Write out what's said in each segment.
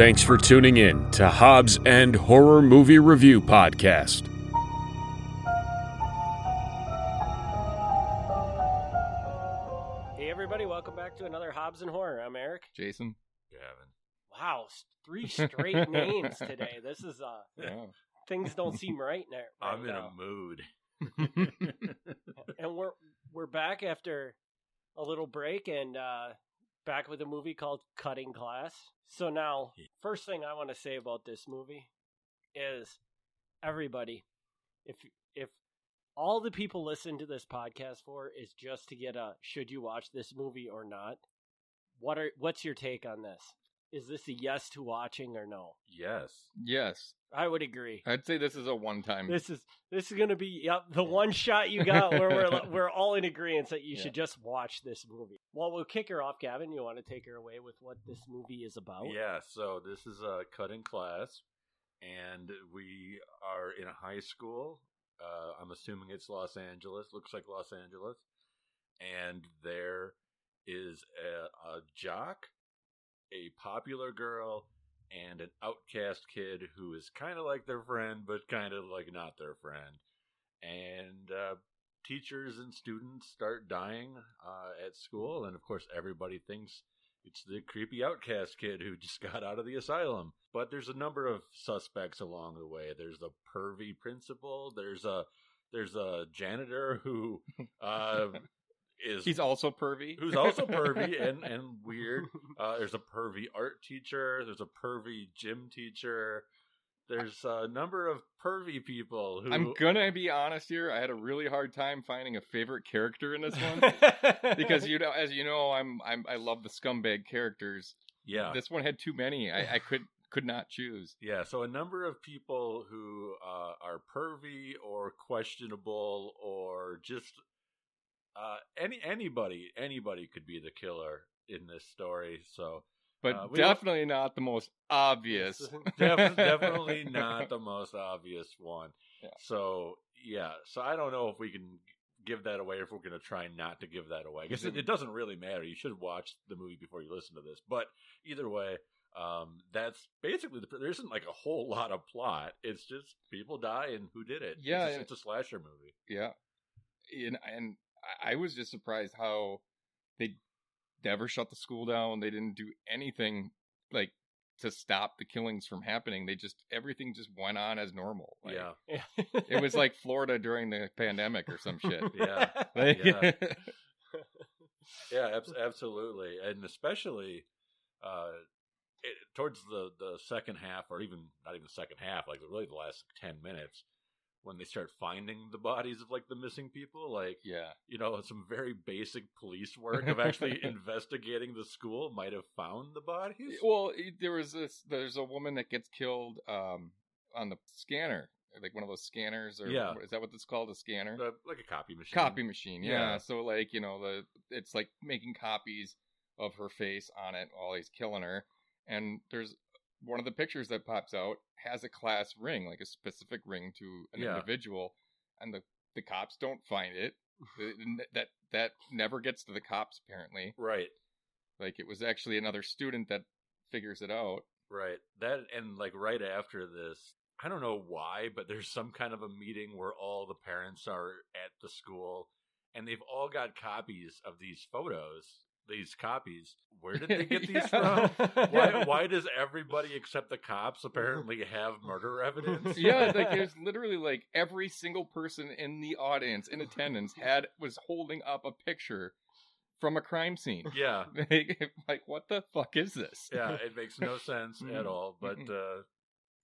Thanks for tuning in to Hobbs and Horror Movie Review Podcast. Hey everybody, welcome back to another Hobbs and Horror. I'm Eric. Jason. Gavin. Wow, three straight names today. This is uh Yeah. things don't seem right now. Right I'm in now. a mood. and we're we're back after a little break and uh back with a movie called Cutting Class. So now, first thing I want to say about this movie is everybody if if all the people listen to this podcast for is just to get a should you watch this movie or not? What are what's your take on this? Is this a yes to watching or no? yes. yes. I would agree. I'd say this is a one time. This is this is gonna be yep the one shot you got where we're we're all in agreement that you Yeah. should just watch this movie. Well, we'll kick her off, Gavin. You want to take her away with what this movie is about? Yeah, so this is a cut in class, and we are in a high school. Uh, I'm assuming it's Los Angeles. Looks like Los Angeles. And there is a, a jock, a popular girl, and an outcast kid who is kind of like their friend, but kind of like not their friend. And uh, teachers and students start dying uh, at school, and of course, everybody thinks it's the creepy outcast kid who just got out of the asylum. But there's a number of suspects along the way. There's the pervy principal. There's a there's a janitor who uh, is He's also pervy. who's also pervy and and weird. Uh, there's a pervy art teacher. There's a pervy gym teacher. There's a number of pervy people who I'm gonna be honest here. I had a really hard time finding a favorite character in this one because you know, as you know, I'm I'm I love the scumbag characters. yeah This one had too many. I, I could could not choose. Yeah, so a number of people who uh, are pervy or questionable or just uh, any anybody anybody could be the killer in this story. So But Uh, definitely not the most obvious. def- definitely not the most obvious one. Yeah. So yeah, so I don't know if we can give that away or if we're going to try not to give that away. because it, it doesn't really matter. You should watch the movie before you listen to this. But either way, um, that's basically the. There isn't like a whole lot of plot. It's just people die and who did it. Yeah, it's, just- it's a slasher movie. Yeah, and and I- I was just surprised how they never shut the school down. They didn't do anything like to stop the killings from happening. They just everything just went on as normal. Like, yeah, it was like Florida during the pandemic or some shit. Yeah. Like- Yeah. yeah, abs- absolutely, and especially uh, it, towards the the second half, or even not even the second half, like really the last ten minutes, when they start finding the bodies of like the missing people, like yeah, you know, some very basic police work of actually investigating the school might have found the bodies. Well, there was this. There's a woman that gets killed um, on the scanner, like one of those scanners, or Yeah. is that what it's called? A scanner? Uh, like a copy machine. copy machine yeah. Yeah. so like you know the it's like making copies of her face on it while he's killing her and there's one of the pictures that pops out has a class ring like a specific ring to an Yeah. individual and the the cops don't find it that that never gets to the cops apparently Right. like it was actually another student that figures it out Right. That and like right after this, I don't know why, but there's some kind of a meeting where all the parents are at the school and they've all got copies of these photos, these copies. Where did they get these Yeah. from? Why why does everybody except the cops apparently have murder evidence? yeah like there's literally like every single person in the audience in attendance had was holding up a picture from a crime scene yeah. like, like, what the fuck is this? Yeah, it makes no sense at all, but uh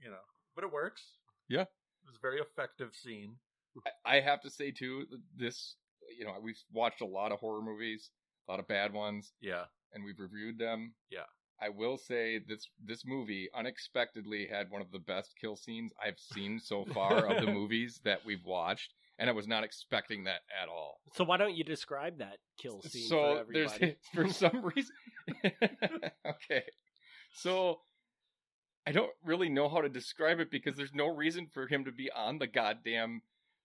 you know, but it works. Yeah. It was a very effective scene. I have to say too, this you know we've watched a lot of horror movies, a lot of bad ones, Yeah. and we've reviewed them. Yeah. I will say this this movie unexpectedly had one of the best kill scenes I've seen so far of the movies that we've watched, and I was not expecting that at all. so why don't you describe that kill scene so for there's everybody? for some reason okay so i don't really know how to describe it because there's no reason for him to be on the goddamn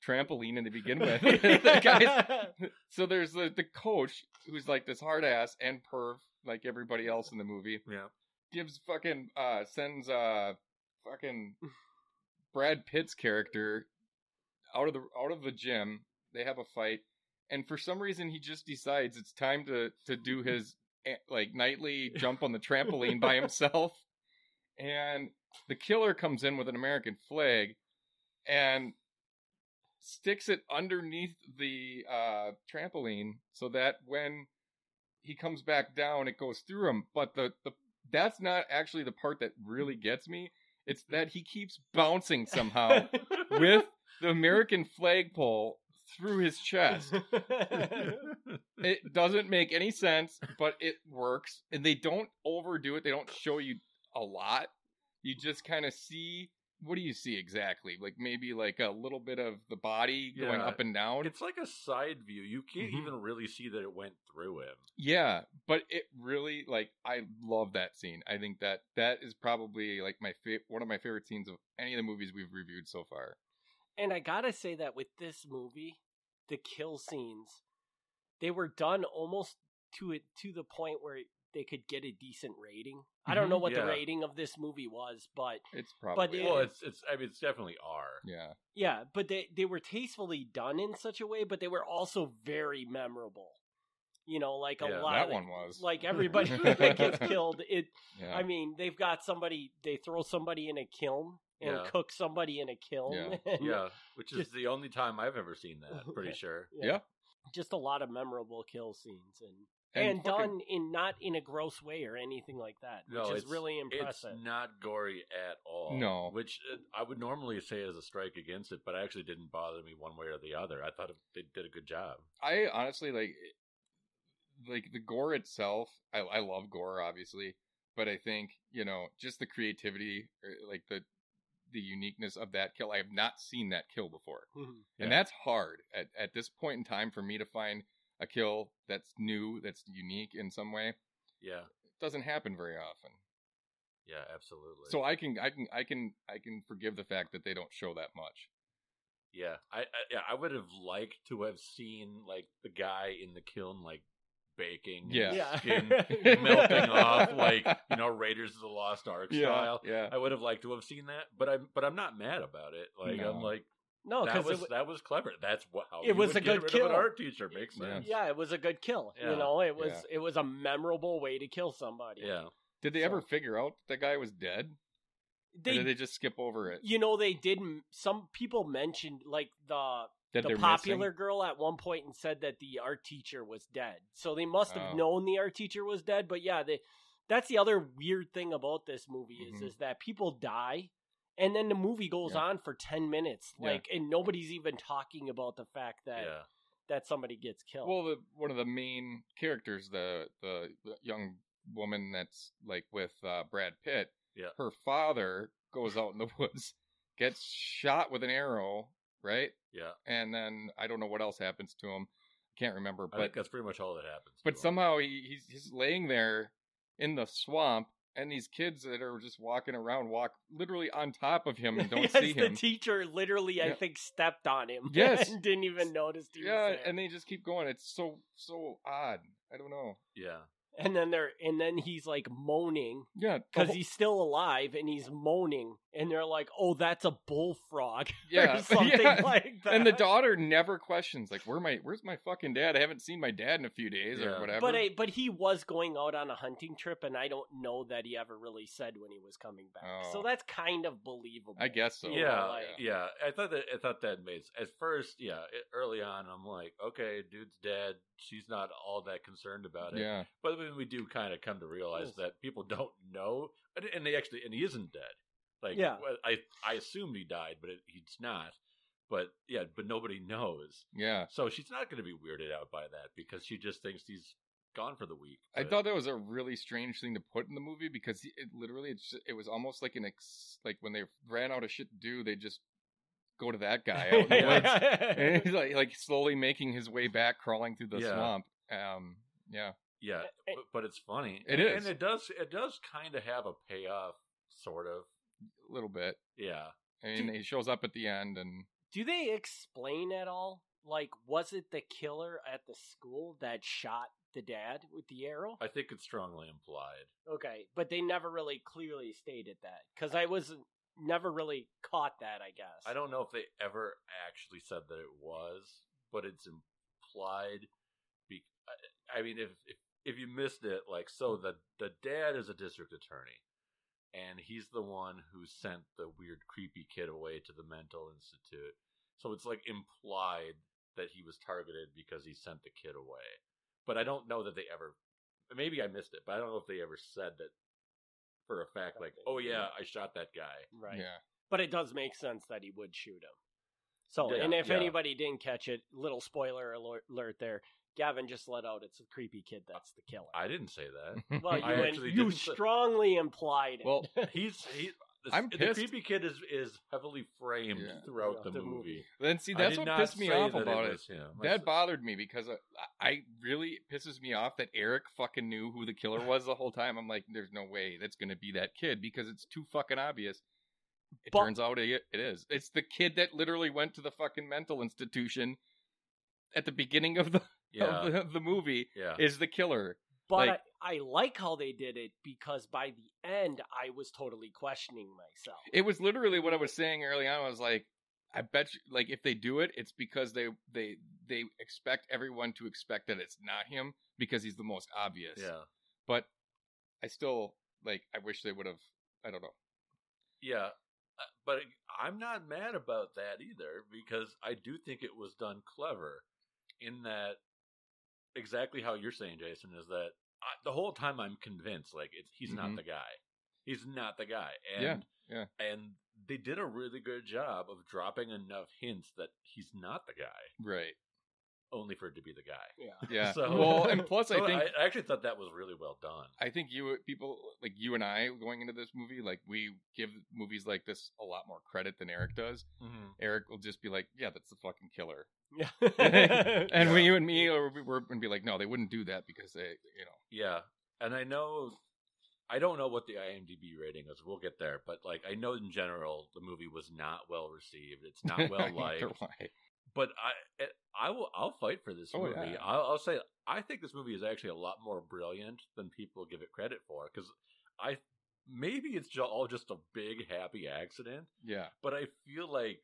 trampoline to begin with the guys so there's the, the coach who's like this hard ass and perv like everybody else in the movie Yeah. gives fucking uh sends uh fucking Brad Pitt's character out of the out of the gym. They have a fight, and for some reason he just decides it's time to to do his eh, like nightly jump on the trampoline by himself. And the killer comes in with an American flag and sticks it underneath the uh trampoline so that when he comes back down it goes through him. But the, the that's not actually the part that really gets me. It's that he keeps bouncing somehow with the american flagpole through his chest. It doesn't make any sense but it works. And they don't overdo it. They don't show you a lot. You just kind of see what do you see exactly like maybe like a little bit of the body going Yeah. up and down It's like a side view. You can't Mhm. even really see that it went through him. Yeah, but it really like I love that scene. I think that that is probably like my fa- one of my favorite scenes of any of the movies we've reviewed so far. and I gotta say that with this movie, the kill scenes, they were done almost to it to the point where they could get a decent rating. I don't Mhm. know what Yeah. the rating of this movie was, but It's probably it- Well, it's it's. I mean, it's definitely R. yeah. yeah, but they they were tastefully done in such a way, but they were also very memorable. You know, like a Yeah, lot. that of- one was. like everybody that gets killed. It. Yeah. I mean, they've got somebody. They throw somebody in a kiln and Yeah. cook somebody in a kiln. Yeah. Yeah, which is Just- the only time I've ever seen that. Pretty sure. Yeah. Just a lot of memorable kill scenes and And and, fucking- done in not in a gross way or anything like that, which No, is really impressive. It's not gory at all. No. which uh, I would normally say is a strike against it, but I actually didn't bother me one way or the other. I thought they did a good job. I honestly like like the gore itself. I I love gore obviously, but I think, you know, just the creativity like the the uniqueness of that kill. I have not seen that kill before. Mhm. And that's hard at, at this point in time for me to find a kill that's new, that's unique in some way. Yeah, It doesn't happen very often. yeah, absolutely. So I can I can I can I can forgive the fact that they don't show that much. yeah, I, I yeah, I would have liked to have seen like the guy in the kiln like baking, and Yeah. Yeah. skin melting off, like you know Raiders of the Lost Ark style. Yeah. I would have liked to have seen that, but I'm but I'm not mad about it. Like No. I'm like no, that because was it, that was clever. That's what how It you was would a get good kill. an art teacher. Makes Yeah. sense. yeah, it was a good kill. Yeah. You know, it was Yeah. it was a memorable way to kill somebody. Yeah. Did they ever figure out the guy was dead? or They, did they just skip over it? you know, they did. m- Some people mentioned like the That the popular missing? girl at one point and said that the art teacher was dead. So they must have Oh. known the art teacher was dead. But yeah, they, that's the other weird thing about this movie is Mhm. is that people die and then the movie goes Yeah. on for 10 minutes Yeah. like and nobody's even talking about the fact that yeah. that somebody gets killed. Well, the, one of the main characters, the, the the young woman that's like with uh, Brad Pitt, Yeah. her father goes out in the woods, gets shot with an arrow, right? Yeah. And then I don't know what else happens to him. i Can't remember, I think but that's pretty much all that happens. to but him. somehow he, he's he's laying there in the swamp, and these kids that are just walking around walk literally on top of him and don't yes, see him. the teacher literally, I think, stepped on him. Yes. and didn't even notice. He yeah, was there. and they just keep going. It's so so odd. I don't know. yeah. and then they're and then he's like moaning Yeah, because whole- he's still alive and he's moaning, and they're like, "Oh, that's a bullfrog," Yeah, or something yeah. like that. and the daughter never questions like, "Where my where's my fucking dad? I haven't seen my dad in a few days Yeah. or whatever." But I, but he was going out on a hunting trip, and I don't know that he ever really said when he was coming back. So Oh. that's kind of believable. I guess so. Yeah, like- yeah. I thought that I thought that made s- at first, yeah. It, early on, I'm like, okay, dude's dead. She's not all that concerned about it. yeah, But then we do kind of come to realize Yes. that people don't know, and- and they actually, and he isn't dead. Like, Yeah. I I assumed he died, but it, he's not. But yeah, but nobody knows. yeah. So she's not going to be weirded out by that because she just thinks he's gone for the week. I thought that was a really strange thing to put in the movie because it literally it's just, it was almost like an ex, like when they ran out of shit to do, they just go to that guy out in the woods. and he's like like slowly making his way back, crawling through the Yeah. swamp. Um, yeah, Yeah, but, but it's funny. It and, is. and it does. It does kind of have a payoff, sort of. A little bit. Yeah, I mean, Do- he shows up at the end, and Do they explain at all? Like, was it the killer at the school that shot the dad with the arrow? I think it's strongly implied. Okay, but they never really clearly stated that because I was never really caught that. I guess I don't know if they ever actually said that it was, but it's implied. Be- I- I mean, if, if if you missed it, like, so mm. the the dad is a district attorney, and he's the one who sent the weird, creepy kid away to the mental institute. So it's like implied that he was targeted because he sent the kid away. But I don't know that they ever. Maybe I missed it, but I don't know if they ever said that for a fact. Like, oh yeah, I shot that guy. right. Yeah. But it does make sense that he would shoot him. So, Yeah, and if yeah. anybody didn't catch it, little spoiler alert, alert there. Gavin just let out it's a creepy kid that's the killer. I didn't say that. well, you, I went- actually you didn't say- strongly implied it. Well, He's he. The, I'm the pissed. creepy kid is is heavily framed Yeah. throughout Yeah. the, The movie. movie. then see, I that's did what not pissed me say off that about it. was him. I That s- bothered me because uh, I, I really it pisses me off that Eric fucking knew who the killer was the whole time. I'm like, there's no way that's gonna be that kid because it's too fucking obvious. It But- turns out it, it is. It's the kid that literally went to the fucking mental institution at the beginning of the yeah, of the, the movie yeah. is the killer. But Like- I, I like how they did it because by the end, I was totally questioning myself. It was literally what I was saying early on. I was like, I bet you, like if they do it, it's because they they they expect everyone to expect that it's not him because he's the most obvious. yeah, But I still like. I wish they would have. I don't know. yeah. Uh, But I'm not mad about that either because I do think it was done clever. In that, exactly how you're saying, Jason, is that I, the whole time I'm convinced like it's he's not Mhm. the guy. He's not the guy, and Yeah, yeah. and they did a really good job of dropping enough hints that he's not the guy, Right. Only for it to be the guy. Yeah. Yeah. So- well, and plus, So I think I actually thought that was really well done. I think you people like you and I going into this movie, like we give movies like this a lot more credit than Eric does. Mm-hmm. Eric will just be like, "Yeah, that's the fucking killer," Yeah. and Yeah. we, you and me, or we- we're gonna be like, "No, they wouldn't do that because they, you know." Yeah, and I know, I don't know what the IMDb rating is. We'll get there, but like I know in general the movie was not well received. It's not well liked. But I, eh, I will, I'll fight for this Oh, movie. yeah. I'll, I'll say I think this movie is actually a lot more brilliant than people give it credit for. Because I maybe it's all just a big happy accident, yeah. but I feel like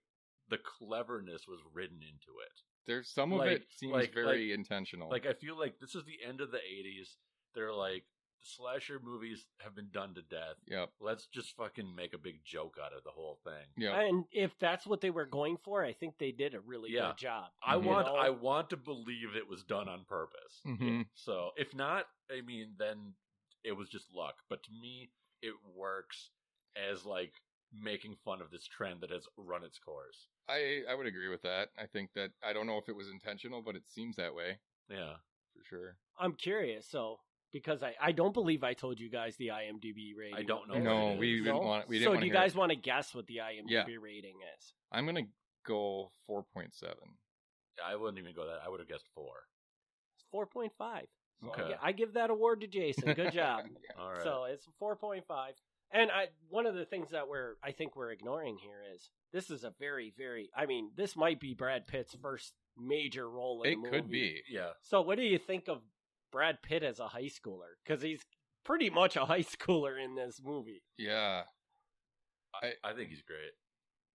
the cleverness was written into it. There's some of Like- it seems like- very intentional. Like I feel like this is the end of the '80s. They're like slasher movies have been done to death. yep, Let's just fucking make a big joke out of the whole thing. Yeah. And if that's what they were going for, I think they did a really Yeah. good job. I Mhm. want know? I want to believe it was done on purpose. Mhm. So if not, I mean, then it was just luck. But to me, it works as like making fun of this trend that has run its course. I I would agree with that. I think that I don't know if it was intentional, but it seems that way Yeah. for sure. I'm curious, so because I, I don't believe I told you guys the IMDb rating. I don't know No, we is. didn't No? want. We didn't so want do you hear. guys want to guess what the IMDb Yeah. rating is? I'm gonna go four point seven. I wouldn't even go that. I would have guessed four. It's four point five. So Okay. gi- I give that award to Jason. Good job. All right. So it's four point five. And I one of the things that we're I think we're ignoring here is this is a very very I mean this might be Brad Pitt's first major role in It a movie. It could be. yeah. So what do you think of Brad Pitt as a high schooler? Because he's pretty much a high schooler in this movie. Yeah. I, I think he's great.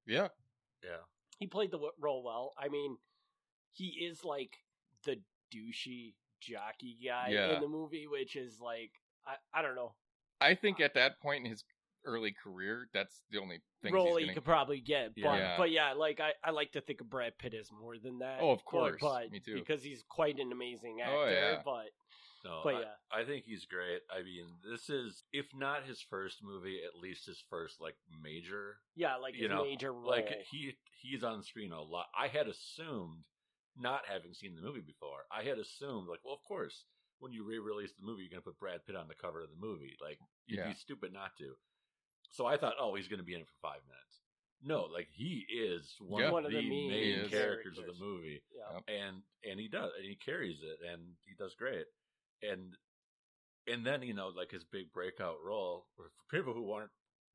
Yeah. Yeah. He played the role well. I mean, he is like the douchey jockey guy Yeah. in the movie, which is like I, I don't know I think uh, at that point in his early career, that's the only thing. role he's he gonna... could probably get. But Yeah. but yeah, like I, I like to think of Brad Pitt as more than that. Oh, of But- course. but, Me too. because he's quite an amazing oh, actor. Oh, yeah. But No, But I, yeah. I think he's great. I mean, this is if not his first movie, at least his first like major yeah, like You his know, major role. like he he's on screen a lot. I had assumed, not having seen the movie before, I had assumed like, well, of course, when you re-release the movie, you're gonna put Brad Pitt on the cover of the movie. Like you'd Yeah. be stupid not to. So I thought, oh, he's gonna be in it for five minutes. No, like he is one, Yeah. of, One of the the main main characters of the movie, yeah. Yep. and and he does, and he carries it, and he does great, and and then you know like his big breakout role for people who aren't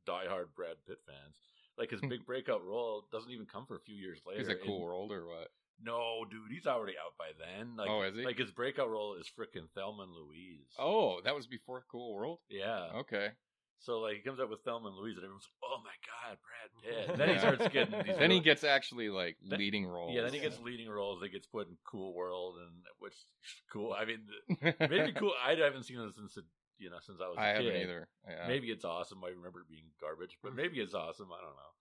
diehard Brad Pitt fans, like his hmm. big breakout role doesn't even come for a few years later. Is it in- cool world or what? No, dude, he's already out by then. Like, Oh, is he? Like his breakout role is frickin' Thelma and Louise. Oh, that was before Cool World. yeah. Okay. So like he comes up with Thelma and Louise, and everyone's like, "Oh my god, Brad Pitt!" And then he starts getting. These Then he really- gets actually like Then- leading roles. Yeah, then he gets leading roles. He gets put in Cool World, and which cool. I mean, maybe cool. I haven't seen it since you know since I was. a I haven't kid. either. Yeah. Maybe it's awesome. I remember it being garbage, but maybe it's awesome. I don't know.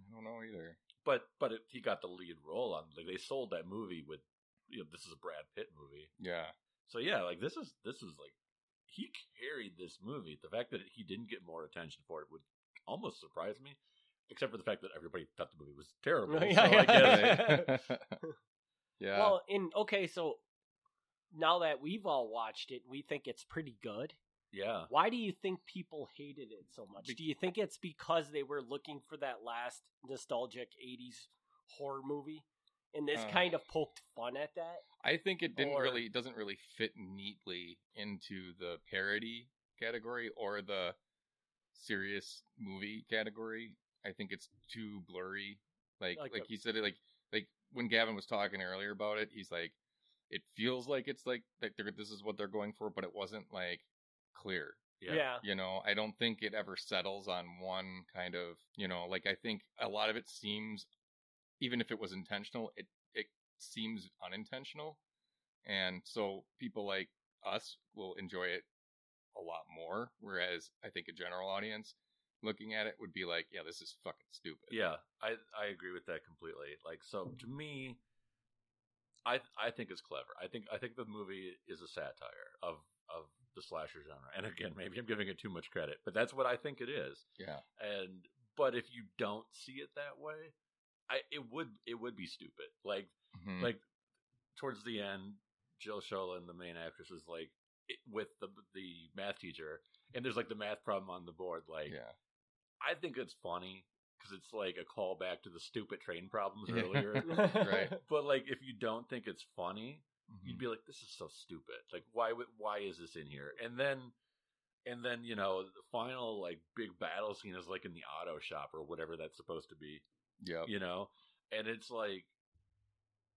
I don't know either. But but it, he got the lead role on. Like they sold that movie with, you know, this is a Brad Pitt movie. Yeah. So yeah, like this is this is like he carried this movie. The fact that he didn't get more attention for it would almost surprise me, except for the fact that everybody thought the movie was terrible. Yeah, so I yeah. guess yeah. Well, in okay, so now that we've all watched it, we think it's pretty good. yeah. Why do you think people hated it so much? Do you think it's because they were looking for that last nostalgic '80s horror movie, and this Uh. kind of poked fun at that? I think it didn't Or- really it doesn't really fit neatly into the parody category or the serious movie category. I think it's too blurry. Like Like like, a- he said it like like when Gavin was talking earlier about it, he's like it feels like it's like that they're this is what they're going for, but it wasn't like clear. Yeah. You know, I don't think it ever settles on one kind of, you know, like I think a lot of it seems even if it was intentional, it it seems unintentional. And so people like us will enjoy it a lot more whereas I think a general audience looking at it would be like, yeah, this is fucking stupid. Yeah, I I agree with that completely. Like, so to me, I I think it's clever. I think I think the movie is a satire of of the slasher genre. And again, maybe I'm giving it too much credit, but that's what I think it is. Yeah. And but if you don't see it that way, I it would it would be stupid. Like Mhm. like towards the end, Jill Schoelen, the main actress, is like it, with the the math teacher, and there's like the math problem on the board. Like, yeah. I think it's funny because it's like a callback to the stupid train problems earlier. Right. but like, if you don't think it's funny, Mhm. you'd be like, "This is so stupid. Like, why why is this in here?" And then, and then you know, the final like big battle scene is like in the auto shop or whatever that's supposed to be Yep. you know and it's like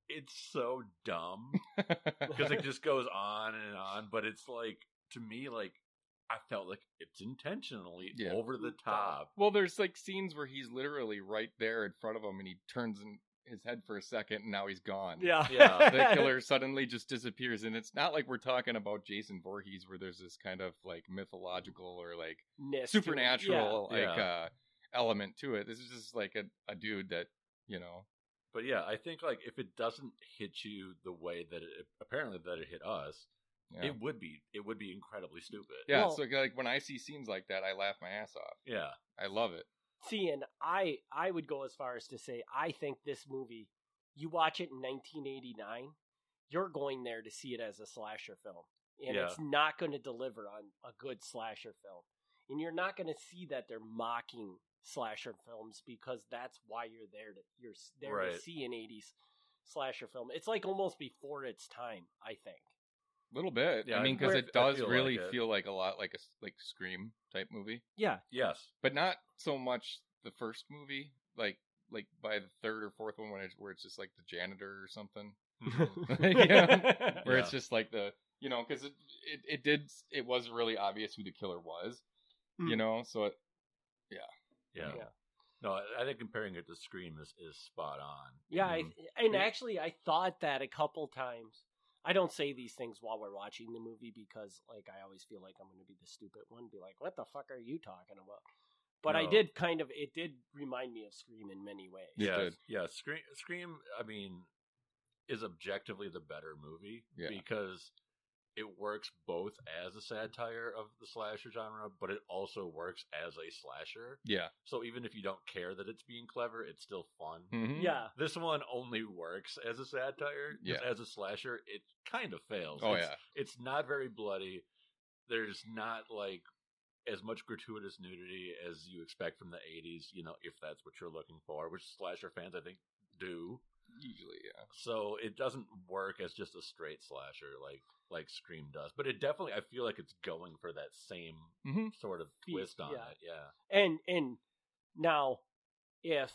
it's so dumb because it just goes on and on but it's like to me like i felt like it's intentionally Yeah. over the top Well, there's like scenes where he's literally right there in front of him and he turns in his head for a second and now he's gone. yeah, Yeah, the killer suddenly just disappears and it's not like we're talking about Jason Voorhees where there's this kind of like mythological or like Ness supernatural Yeah. like Yeah. uh element to it. This is just like a, a dude that, you know, but yeah i think like if it doesn't hit you the way that it apparently that it hit us yeah. it would be it would be incredibly stupid yeah, Well- so like when I see scenes like that, I laugh my ass off. yeah I love it. See, and I I would go as far as to say I think this movie, you watch it in 1989, you're going there to see it as a slasher film, and Yeah. it's not going to deliver on a good slasher film, and you're not going to see that they're mocking slasher films because that's why you're there to you're s- there to see an 80s slasher film. It's like almost before its time, I think. A little bit. Yeah, I mean, because it does feel really like it. feel like a lot like a like Scream type movie. Yeah, yes but not so much the first movie. Like like by the third or fourth one, when it's where it's just like the janitor or something, you know, where it's just like the you know because it, it it did it was really obvious who the killer was, you Hmm. know. So it, yeah Yeah. no I- i think comparing it to scream is, is spot on Yeah, I, Mhm. and actually, I thought that a couple times. I don't say these things while we're watching the movie because, like, I always feel like I'm going to be the stupid one, be like, "What the fuck are you talking about?" But I did kind of. It did remind me of Scream in many ways. Yeah, yeah. Scream, Scream. I mean, is objectively the better movie Yeah. because it works both as a satire of the slasher genre, but it also works as a slasher. yeah, So even if you don't care that it's being clever, it's still fun. Mhm. Yeah, This one only works as a satire. Yeah. As a slasher, it kind of fails. Oh it's, yeah, it's not very bloody. There's not like as much gratuitous nudity as you expect from the 80s, you know, if that's what you're looking for, which slasher fans I think do. Usually yeah. So it doesn't work as just a straight slasher like like Scream does. But it definitely I feel like it's going for that same Mhm. sort of twist on yeah. it. Yeah. and and now if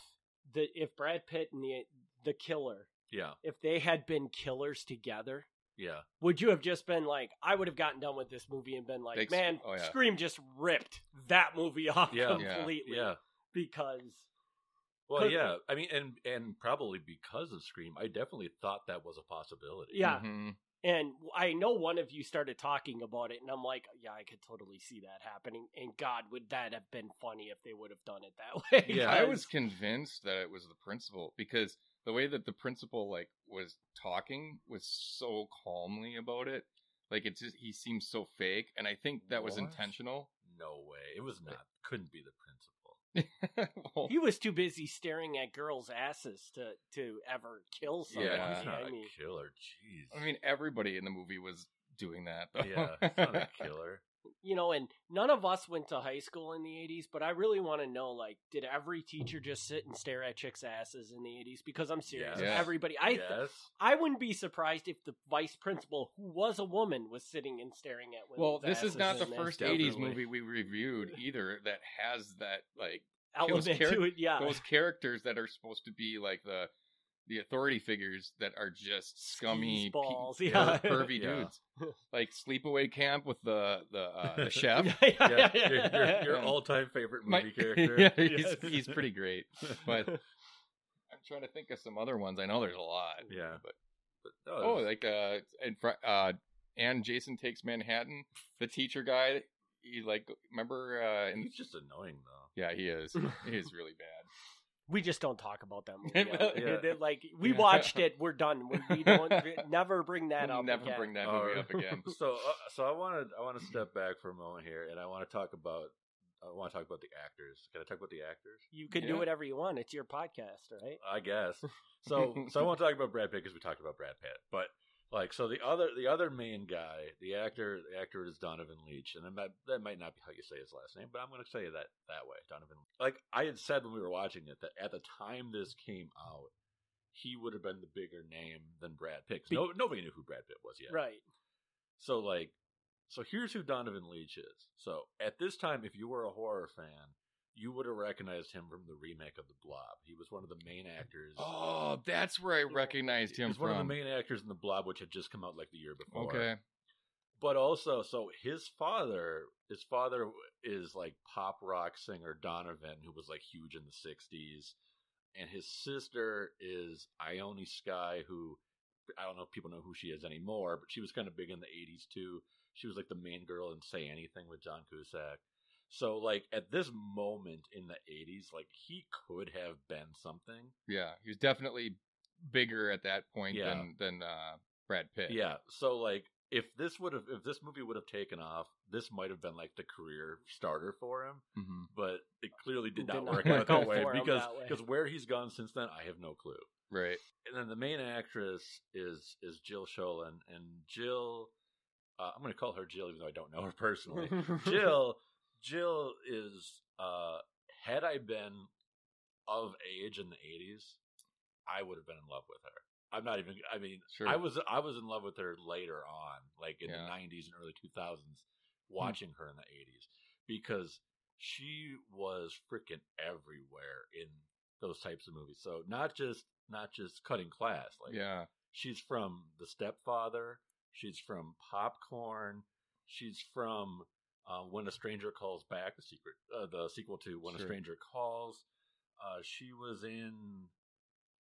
the if Brad Pitt and the the killer Yeah, if they had been killers together, yeah. would you have just been like, I would have gotten done with this movie and been like, man, oh, yeah. Scream just ripped that movie off Yeah. Yeah. completely. Yeah. Because Well, 'Cause- yeah. I mean, and and probably because of Scream, I definitely thought that was a possibility. Yeah. Mhm. And I know one of you started talking about it, and I'm like, yeah, I could totally see that happening. And God, would that have been funny if they would have done it that way? Yeah. I was convinced that it was the principal because the way that the principal like was talking was so calmly about it. Like it just he seems so fake, and I think that was intentional. No way. It was not. Couldn't be the principal. Well, he was too busy staring at girls' asses to to ever kill someone. Yeah. he's not I a mean, killer. Jeez. I mean, everybody in the movie was doing that. Though. yeah, he's not a killer. You know, and none of us went to high school in the 80s, but I really want to know like, did every teacher just sit and stare at chicks' asses in the 80s? Because I'm serious. Yes. Everybody, I, yes. I wouldn't be surprised if the vice principal, who was a woman, was sitting and staring at women. well, this is not the first '80s Definitely. movie we reviewed either that has that like element those char- to it. Yeah, those characters that are supposed to be like the the authority figures that are just scummy, balls, per- yeah. pervy Yeah. dudes, like Sleepaway Camp with the the, uh, the chef. yeah, Yeah, your, your, your all-time favorite My- movie character. yeah, he's, he's pretty great. But I'm trying to think of some other ones. I know there's a lot. Yeah. But But, oh, like uh, and fr- uh, and Jason takes Manhattan. The teacher guy. He like remember uh, in he's just annoying though. yeah he is he is really bad. We just don't talk about that movie. Yeah. yeah. Like we watched it, we're done. We, we don't never bring that We'll up. never again. bring that movie right. up again. So, uh, so I want to I want to step back for a moment here, and I want to talk about I want to talk about the actors. Can I talk about the actors? You can Yeah. do whatever you want. It's your podcast, right? I guess. So, so I want to talk about Brad Pitt because we talked about Brad Pitt, but like, so the other the other main guy, the actor, the actor is Donovan Leitch, and that might, that might not be how you say his last name, but I'm going to say that that way, Donovan. Like I had said when we were watching it, that at the time this came out, he would have been the bigger name than Brad Pitt. 'cause No, nobody knew who Brad Pitt was yet. Right. So like, so here's who Donovan Leitch is. So at this time, if you were a horror fan, you would have recognized him from the remake of The Blob. He was one of the main actors. Oh, that's where I recognized he him was one of the main actors in The Blob, which had just come out like the year before. okay. But also, so his father, his father is like pop rock singer Donovan, who was like huge in the '60s, and his sister is Ione Skye, who I don't know if people know who she is anymore, but she was kind of big in the '80s too. She was like the main girl in Say Anything with John Cusack. So like at this moment in the '80s, like he could have been something. Yeah, he was definitely bigger at that point Yeah. than than uh, Brad Pitt. Yeah. So like if this would have if this movie would have taken off, this might have been like the career starter for him. hmm But it clearly did Did not not work work out that way because because where he's gone since then, I have no clue. Right. And then the main actress is is Jill Schoelen, and Jill, uh, I'm going to call her Jill, even though I don't know her personally. Jill, Jill is uh, had I been of age in the 80s, I would have been in love with her. I'm not even. I mean, Sure. I was I was in love with her later on, like in Yeah. the 90s and early 2000s, watching her in the 80s because she was freaking everywhere in those types of movies. So not just not just cutting class, like yeah. she's from The Stepfather, she's from Popcorn, she's from uh, When a Stranger Calls Back, the secret, uh, the sequel to When a Stranger Calls. Uh, she was in.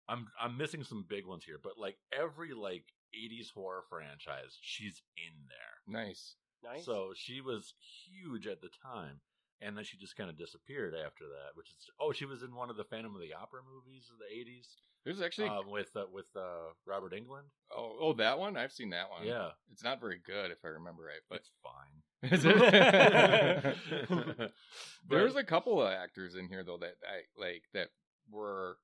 I'm I'm missing some big ones here, but like every like '80s horror franchise, she's in there. Nice. nice. So she was huge at the time, and then she just kind of disappeared after that. Which is oh, she was in one of the Phantom of the Opera movies of the '80s There's actually uh, with uh, with uh, Robert Englund. oh oh that one I've seen that one. Yeah, It's not very good if I remember right, but it's fine. Is it? There's a couple of actors in here though that I like that were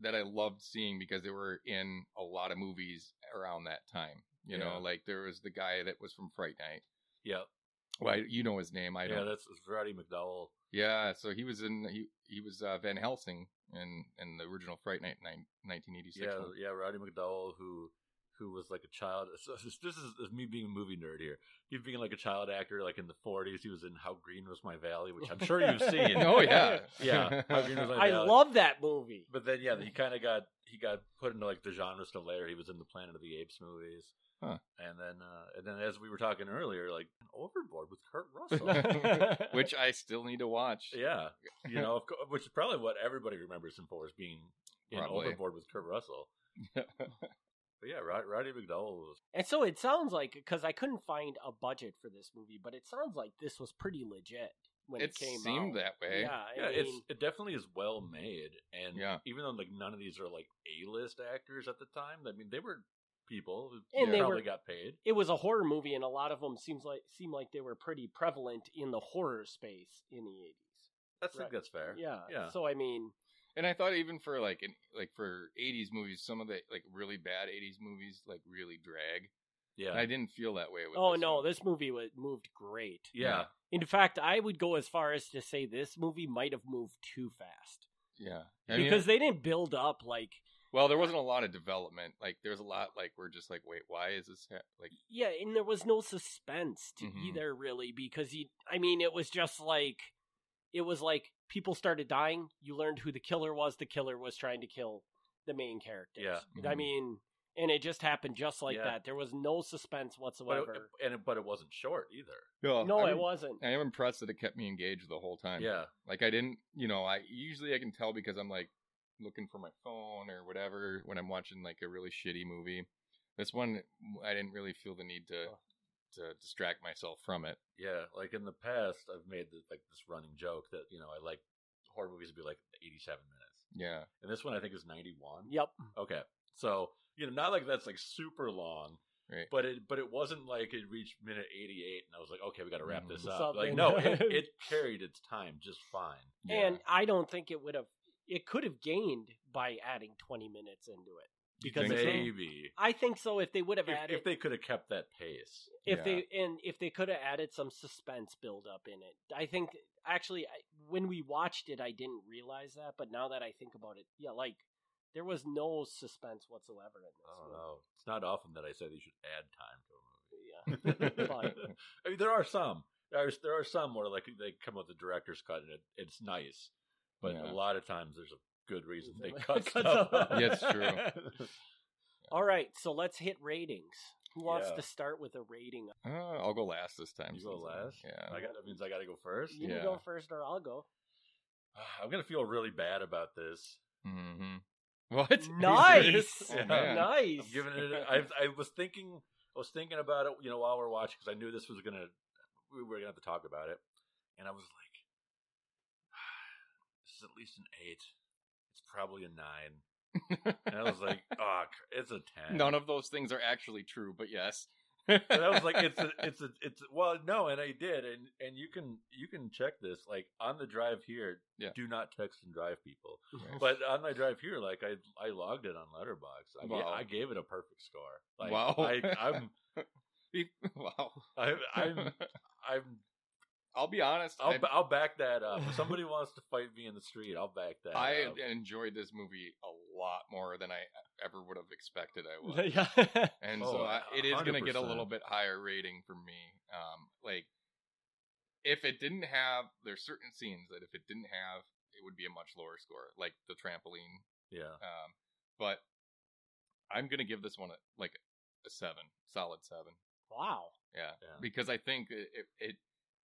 that I loved seeing because they were in a lot of movies around that time. You Yeah. know, like there was the guy that was from Fright Night. yeah, Well, I, you know his name. I yeah, don't. that's it's Roddy McDowall. Yeah, so he was in he he was uh, Van Helsing in in the original Fright Night nine, 1986 Yeah, one. yeah, Roddy McDowall who who was like a child. So this this is, this is me being a movie nerd here. He being like a child actor, like in the '40s. He was in How Green Was My Valley, which I'm sure you've seen. oh yeah, yeah. How Green Was My I Valley. love that movie. But then, yeah, he kind of got he got put into like the genre still later. He was in the Planet of the Apes movies, Huh. and then uh, and then as we were talking earlier, like Overboard with Kurt Russell. which I still need to watch. yeah, you know, of co- which is probably what everybody remembers him for is being in Probably. Overboard with Kurt Russell. But yeah, Rod, Roddy McDowall was And so it sounds like because I couldn't find a budget for this movie, but it sounds like this was pretty legit when it, came. it came seemed out. that way. Yeah, I yeah, mean, it's it definitely is well made, and Yeah. even though like none of these are like A list actors at the time, I mean they were people who And they probably were- got paid. it was a horror movie, and a lot of them seems like seem like they were pretty prevalent in the horror space in the eighties. That's I Right. think that's fair. Yeah, yeah. So I mean, And I thought even for like in, like for '80s movies, some of the like really bad '80s movies like really drag. yeah, And I didn't feel that way with. oh this no, one. this movie was moved great. yeah. In fact, I would go as far as to say this movie might have moved too fast yeah, I mean, because they didn't build up like well, there wasn't a lot of development. Like there's a lot like we're just like, wait, why is this ha-? like? Yeah, and there was no suspense to Mhm. either really because he. I mean it was just like it was like people started dying, you learned who the killer was, the killer was trying to kill the main characters. Yeah. I Mhm. mean and it just happened just like Yeah. that. There was no suspense But whatsoever. it, and it, but it wasn't short either. No, no, I'm, it wasn't. I am impressed that it kept me engaged the whole time. Yeah, Like I didn't, you know, I usually I can tell because I'm like looking for my phone or whatever when I'm watching like a really shitty movie. This one I didn't really feel the need to to distract myself from it. yeah. Like in the past, I've made the, like this running joke that you know I like horror movies to be like eighty-seven minutes, Yeah. and this one I think is ninety-one. Yep. Okay, so you know, not like that's like super long, Right. but it but it wasn't like it reached minute eighty-eight, and I was like, okay, we got to wrap this Mhm. up. Like, no, it, it carried its time just fine. And I don't think it would have it could have gained by adding 20 minutes into it. Because think if so? maybe I think so if they would have if, added if they could have kept that pace. if Yeah. they and if they could have added some suspense build up in it i think actually I, when we watched it i didn't realize that but now that i think about it yeah like there was no suspense whatsoever in this I don't movie. know. It's not often that I say they should add time to a movie. yeah But- I mean, there are some. There's there are some where like they come with the director's cut and it, it's nice, but Yeah. a lot of times there's a good reason they Cut cut stuff. stuff. out. Yeah, it's true. all right so let's hit ratings who wants Yeah. to start with a rating Uh, I'll go last this time. You go since I- last. Yeah. I got, that means I got to go first. you Yeah. can go first or i'll go I'm gonna feel really bad about this. hmm What? Are nice serious? Oh, Yeah. nice I'm giving it. I I was thinking. I was thinking about it. You know, while we are watching, because I knew this was gonna. We were gonna have to talk about it, and I was like, "This is at least an eight. It's probably a nine. And I was like, "Oh, it's a 10. None of those things are actually true, but yes. And I was like, "It's a, it's a, it's a, well, no." And I did, and and you can you can check this. Like on the drive here, Yeah. do not text and drive people. Right. But on my drive here, like I I logged it on Letterboxd. I, Wow. I gave it a perfect score. Like, Wow. I, I'm wow. I'm I'm I'm I'll be honest. I'll I, ba- I'll back that up. If somebody wants to fight me in the street, I'll back that. I up. enjoyed this movie a lot more than I ever would have expected I would. yeah And Oh, so I, it is going to get a little bit higher rating for me. Um, like, if it didn't have, there's certain scenes that if it didn't have, it would be a much lower score, like the trampoline. yeah. Um, but I'm going to give this one a, like a seven, solid seven. wow Yeah, Yeah. because I think it, it it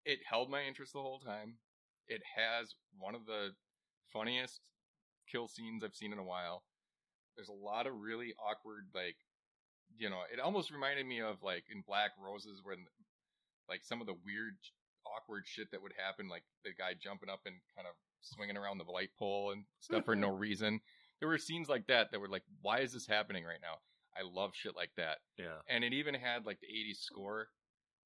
it held my interest the whole time. It has one of the funniest kill scenes I've seen in a while. There's a lot of really awkward, like, you know, it almost reminded me of like in Black Roses when, like, some of the weird, awkward shit that would happen, like the guy jumping up and kind of swinging around the light pole and stuff for no mm-hmm. reason. There were scenes like that that were like, why is this happening right now? I love shit like that Yeah. and it even had like the 80s score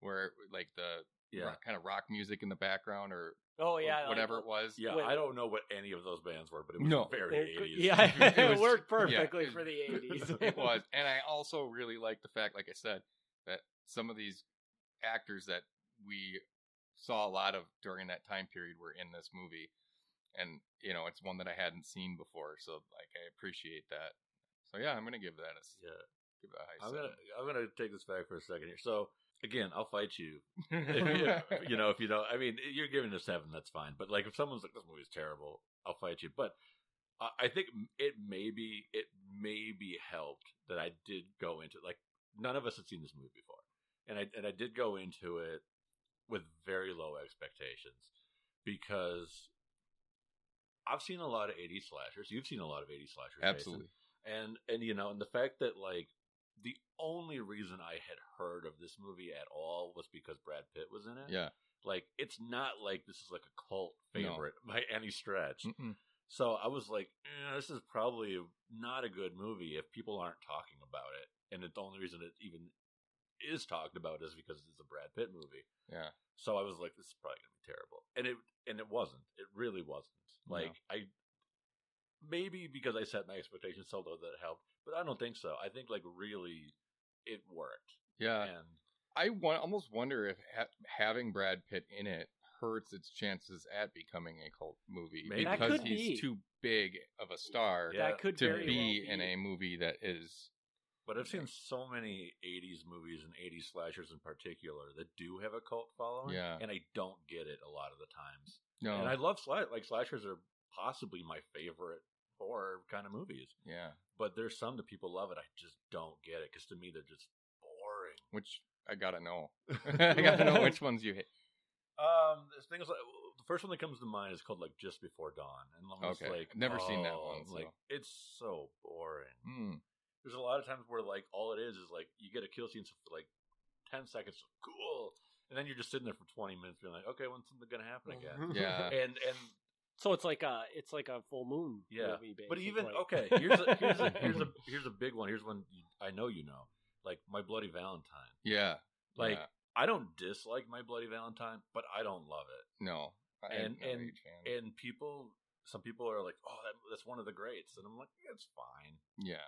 where like the Yeah. rock, kind of rock music in the background or oh yeah like- whatever it was Yeah. Wait. I don't know what any of those bands were, but it was No. very It- 80s. yeah it, It was- worked perfectly it- for the 80s it was and i also really like the fact like i said that some of these actors that we saw a lot of during that time period were in this movie and you know it's one that i hadn't seen before so like i appreciate that so yeah i'm gonna give that a Yeah. give it a high I'm seven. gonna I'm gonna take this back for a second here. So again, I'll fight you. You, you know, if you don't, I mean, you're giving a seven, that's fine. But like, if someone's like, "This movie's terrible," I'll fight you. But uh, I think it maybe it maybe helped that I did go into like none of us had seen this movie before, and I and I did go into it with very low expectations because I've seen a lot of 80s slashers. You've seen a lot of 80s slashers, Jason. Absolutely. and and you know and the fact that like the only reason i had heard of this movie at all was because brad pitt was in it Yeah. like it's not like this is like a cult No. favorite by any stretch Mm-mm. so i was like eh, this is probably not a good movie if people aren't talking about it and the only reason it even is talked about is because it's a brad pitt movie Yeah. so I was like, this is probably gonna be terrible, and it and it wasn't. It really wasn't. No. Like I maybe because I set my expectations so low that it helped, but I don't think so. I think like really it worked. Yeah. and I wa- almost wonder if ha- having Brad Pitt in it hurts its chances at becoming a cult movie Maybe. Because he's be. too big of a star Yeah. that could to be well in a movie that is. but I've seen so many '80s movies and '80s slashers in particular that do have a cult following. Yeah. and I don't get it a lot of the times. No. And I love sla- like slashers are possibly my favorite horror kind of movies, yeah. but there's some that people love it. I just don't get it because to me they're just boring. Which I gotta know. I gotta know which ones you hate. Um, there's things like the first one that comes to mind is called like Just Before Dawn, and I'm Okay. like, Never seen that one. so. Like it's so boring. Hmm. There's a lot of times where like all it is is like you get a kill scene for like ten seconds, cool, and then you're just sitting there for 20 minutes, being like, okay, when's something gonna happen again? Yeah. and and So it's like a it's like a full moon Yeah, movie, but even okay, here's a, here's a here's a here's a big one. Here's one you, I know you know, like My Bloody Valentine. Yeah. Like yeah. I don't dislike My Bloody Valentine, but I don't love it. no. I- and- I'm not a and- And people, some people are like, "Oh, that, that's one of the greats," and I'm like, "It's fine." Yeah.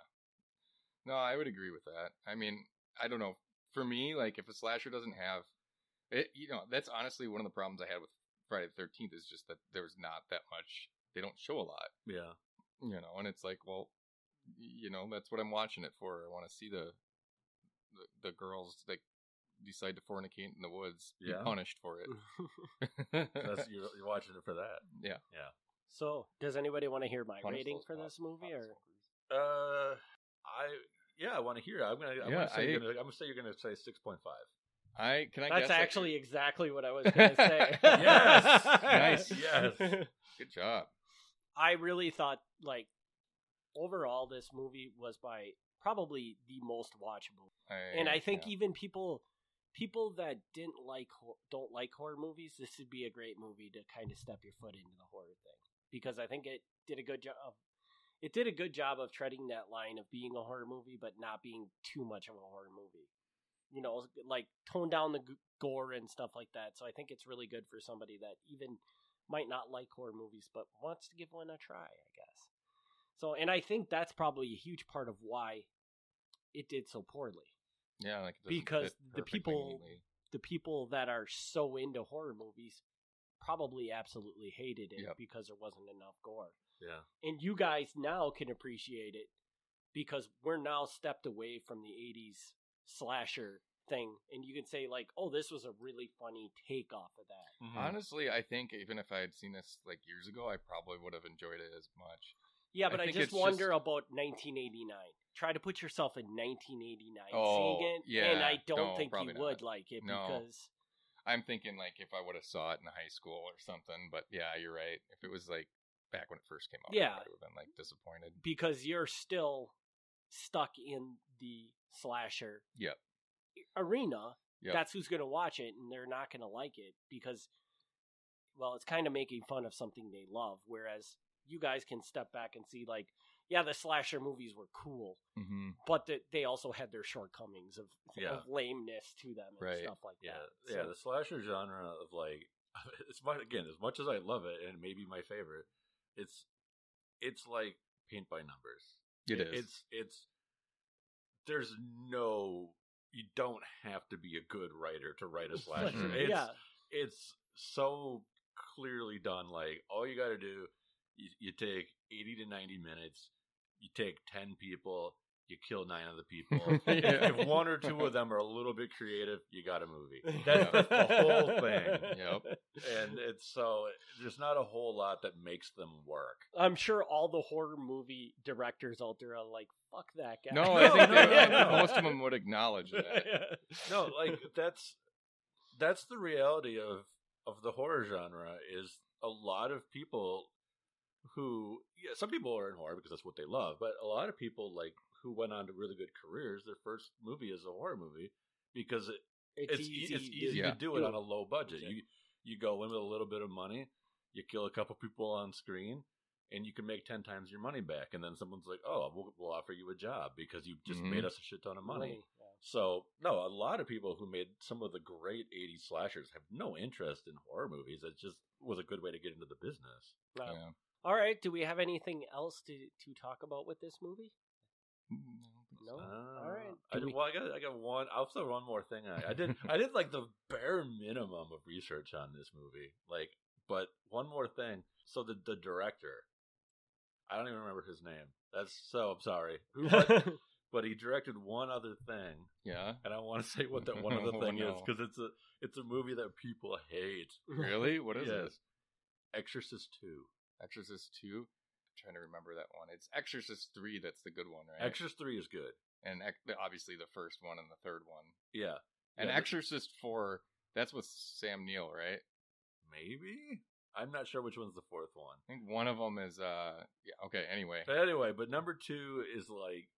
No, I would agree with that. I mean, I don't know. For me, like if a slasher doesn't have it, you know, that's honestly one of the problems I had with Friday the Thirteenth is just that there's not that much. They don't show a lot, Yeah, you know, and it's like, well, you know, that's what I'm watching it for. I want to see the, the the girls like decide to fornicate in the woods, be punished for it. that's you're, you're watching it for that. yeah. Yeah. So does anybody want to hear my Punish rating for this movie, or. Uh, I yeah, I want to hear. it. I'm gonna. I'm Yeah, gonna say I- you're gonna, I'm gonna say you're gonna say six point five. I can I that's guess, like- actually exactly what I was going to say. Yes! Nice. Yes. good job. I really thought like overall this movie was by probably the most watchable. I, and I think yeah. even people people that didn't like don't like horror movies, this would be a great movie to kind of step your foot into the horror thing because I think it did a good job. It did a good job of treading that line of being a horror movie, but not being too much of a horror movie. You know, like tone down the gore and stuff like that. So I think it's really good for somebody that even might not like horror movies, but wants to give one a try. I guess. So, and I think that's probably a huge part of why it did so poorly yeah, like because the people- neatly. the people that are so into horror movies probably absolutely hated it Yep. because there wasn't enough gore. Yeah. And you guys now can appreciate it because we're now stepped away from the 80s slasher thing and you can say like, "Oh, this was a really funny take off of that." Mm-hmm. Honestly, I think even if I had seen this like years ago, I probably would have enjoyed it as much. Yeah, but I, think just wonder just- about 1989. Try to put yourself in 1989 Oh, seeing it, yeah, and I don't no, think you not. would like it No. because I'm thinking like if I would have saw it in high school or something. But yeah, you're right. If it was like back when it first came out, Yeah. I would have been like disappointed. because you're still stuck in the slasher Yep. arena. Yep. That's who's going to watch it, and they're not going to like it because, well, it's kind of making fun of something they love. Whereas you guys can step back and see, like, yeah, the slasher movies were cool, Mm-hmm. but the, they also had their shortcomings of, Yeah. of lameness to them and Right. stuff like Yeah, that. yeah. So- The slasher genre of like, it's much again as much as I love it and maybe my favorite. It's it's like paint by numbers. It is. It's it's there's no you don't have to be a good writer to write a slasher. It's yeah, it's so clearly done. Like all you got to do, you, you take eighty to ninety minutes. You take ten people. You kill nine of the people. Yeah. If one or two of them are a little bit creative, you got a movie. That's, that's the whole thing. Yep. And it's so there's not a whole lot that makes them work. I'm sure all the horror movie directors out there are like, "Fuck that guy." No, I think no, they, no, no. most of them would acknowledge that. No, like that's that's the reality of of the horror genre is a lot of people who yeah, some people are in horror because that's what they love, but a lot of people like who went on to really good careers, their first movie is a horror movie because it, it's, it's easy. easy, it's to- easy Yeah. to do it on a low budget. Yeah. You you go in with a little bit of money, you kill a couple people on screen, and you can make ten times your money back. And then someone's like, "Oh, we'll, we'll offer you a job because you just Mhm. made us a shit ton of money." Money, yeah. So no, a lot of people who made some of the great '80s slashers have no interest in horror movies. It just was a good way to get into the business. Wow. Yeah. All right. Do we have anything else to to talk about with this movie? No. Uh, All right. I, we- well, I got I got one. I'll throw one more thing. I, I did I did like the bare minimum of research on this movie. Like, but one more thing. So the the director, I don't even remember his name. That's so I'm sorry. But, but he directed one other thing, Yeah. and I want to say what that one other Oh, thing is because it's a it's a movie that people hate. Really? What is Yes. this? Exorcist Two. Exorcist 2? Trying to remember that one. It's Exorcist 3 that's the good one, right? Exorcist Three is good. and obviously the first one and the third one. Yeah, And Yeah, Exorcist 4, that's with Sam Neill, right? maybe. I'm not sure which one's the fourth one. I think one of them is uh yeah, okay, anyway. But anyway, but number two is like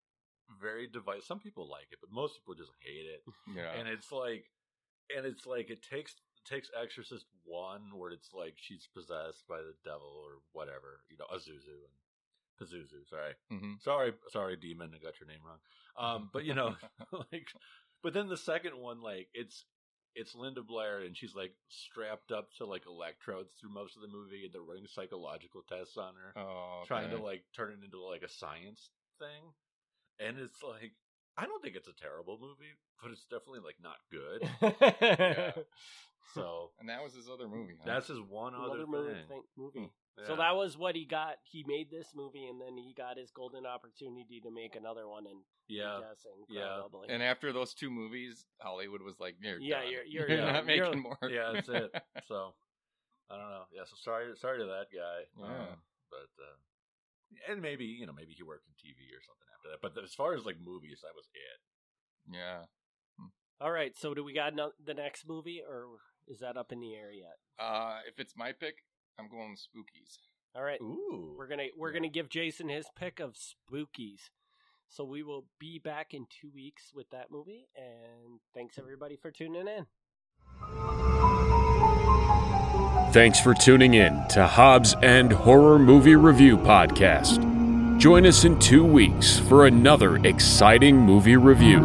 very divisive. Some people like it, but most people just hate it. Yeah. And it's like, and it's like it takes takes Exorcist one where it's like she's possessed by the devil or whatever, you know, Azuzu and Pazuzu. Sorry, hmm sorry, sorry, demon. I got your name wrong. Um, but you know, like, but then the second one, like, it's it's Linda Blair and she's like strapped up to like electrodes through most of the movie, and they're running psychological tests on her Oh, trying to like turn it into like a science thing. And it's like I don't think it's a terrible movie, but it's definitely like not good. Yeah. So And that was his other movie. Huh? that's his one other Another movie. thing. thing- movie. Yeah. So that was what he got. He made this movie, and then he got his golden opportunity to make another one. And yeah, I'm guessing, yeah. probably. and after those two movies, Hollywood was like, "You're Yeah, done. you're- you're done. not You're- making more." yeah, that's it. So I don't know. Yeah, so sorry, sorry to that guy. Yeah. Um, but uh, and maybe you know maybe he worked in TV or something after that. But as far as like movies, that was it. yeah. All right. So do we got no- the next movie, or is that up in the air yet? Uh, if it's my pick, I'm going with Spookies. All right. Ooh, We're gonna we're Yeah. gonna give Jason his pick of Spookies. So we will be back in two weeks with that movie. And thanks everybody for tuning in. Thanks for tuning in to Hobbs and Horror Movie Review Podcast. Join us in two weeks for another exciting movie review.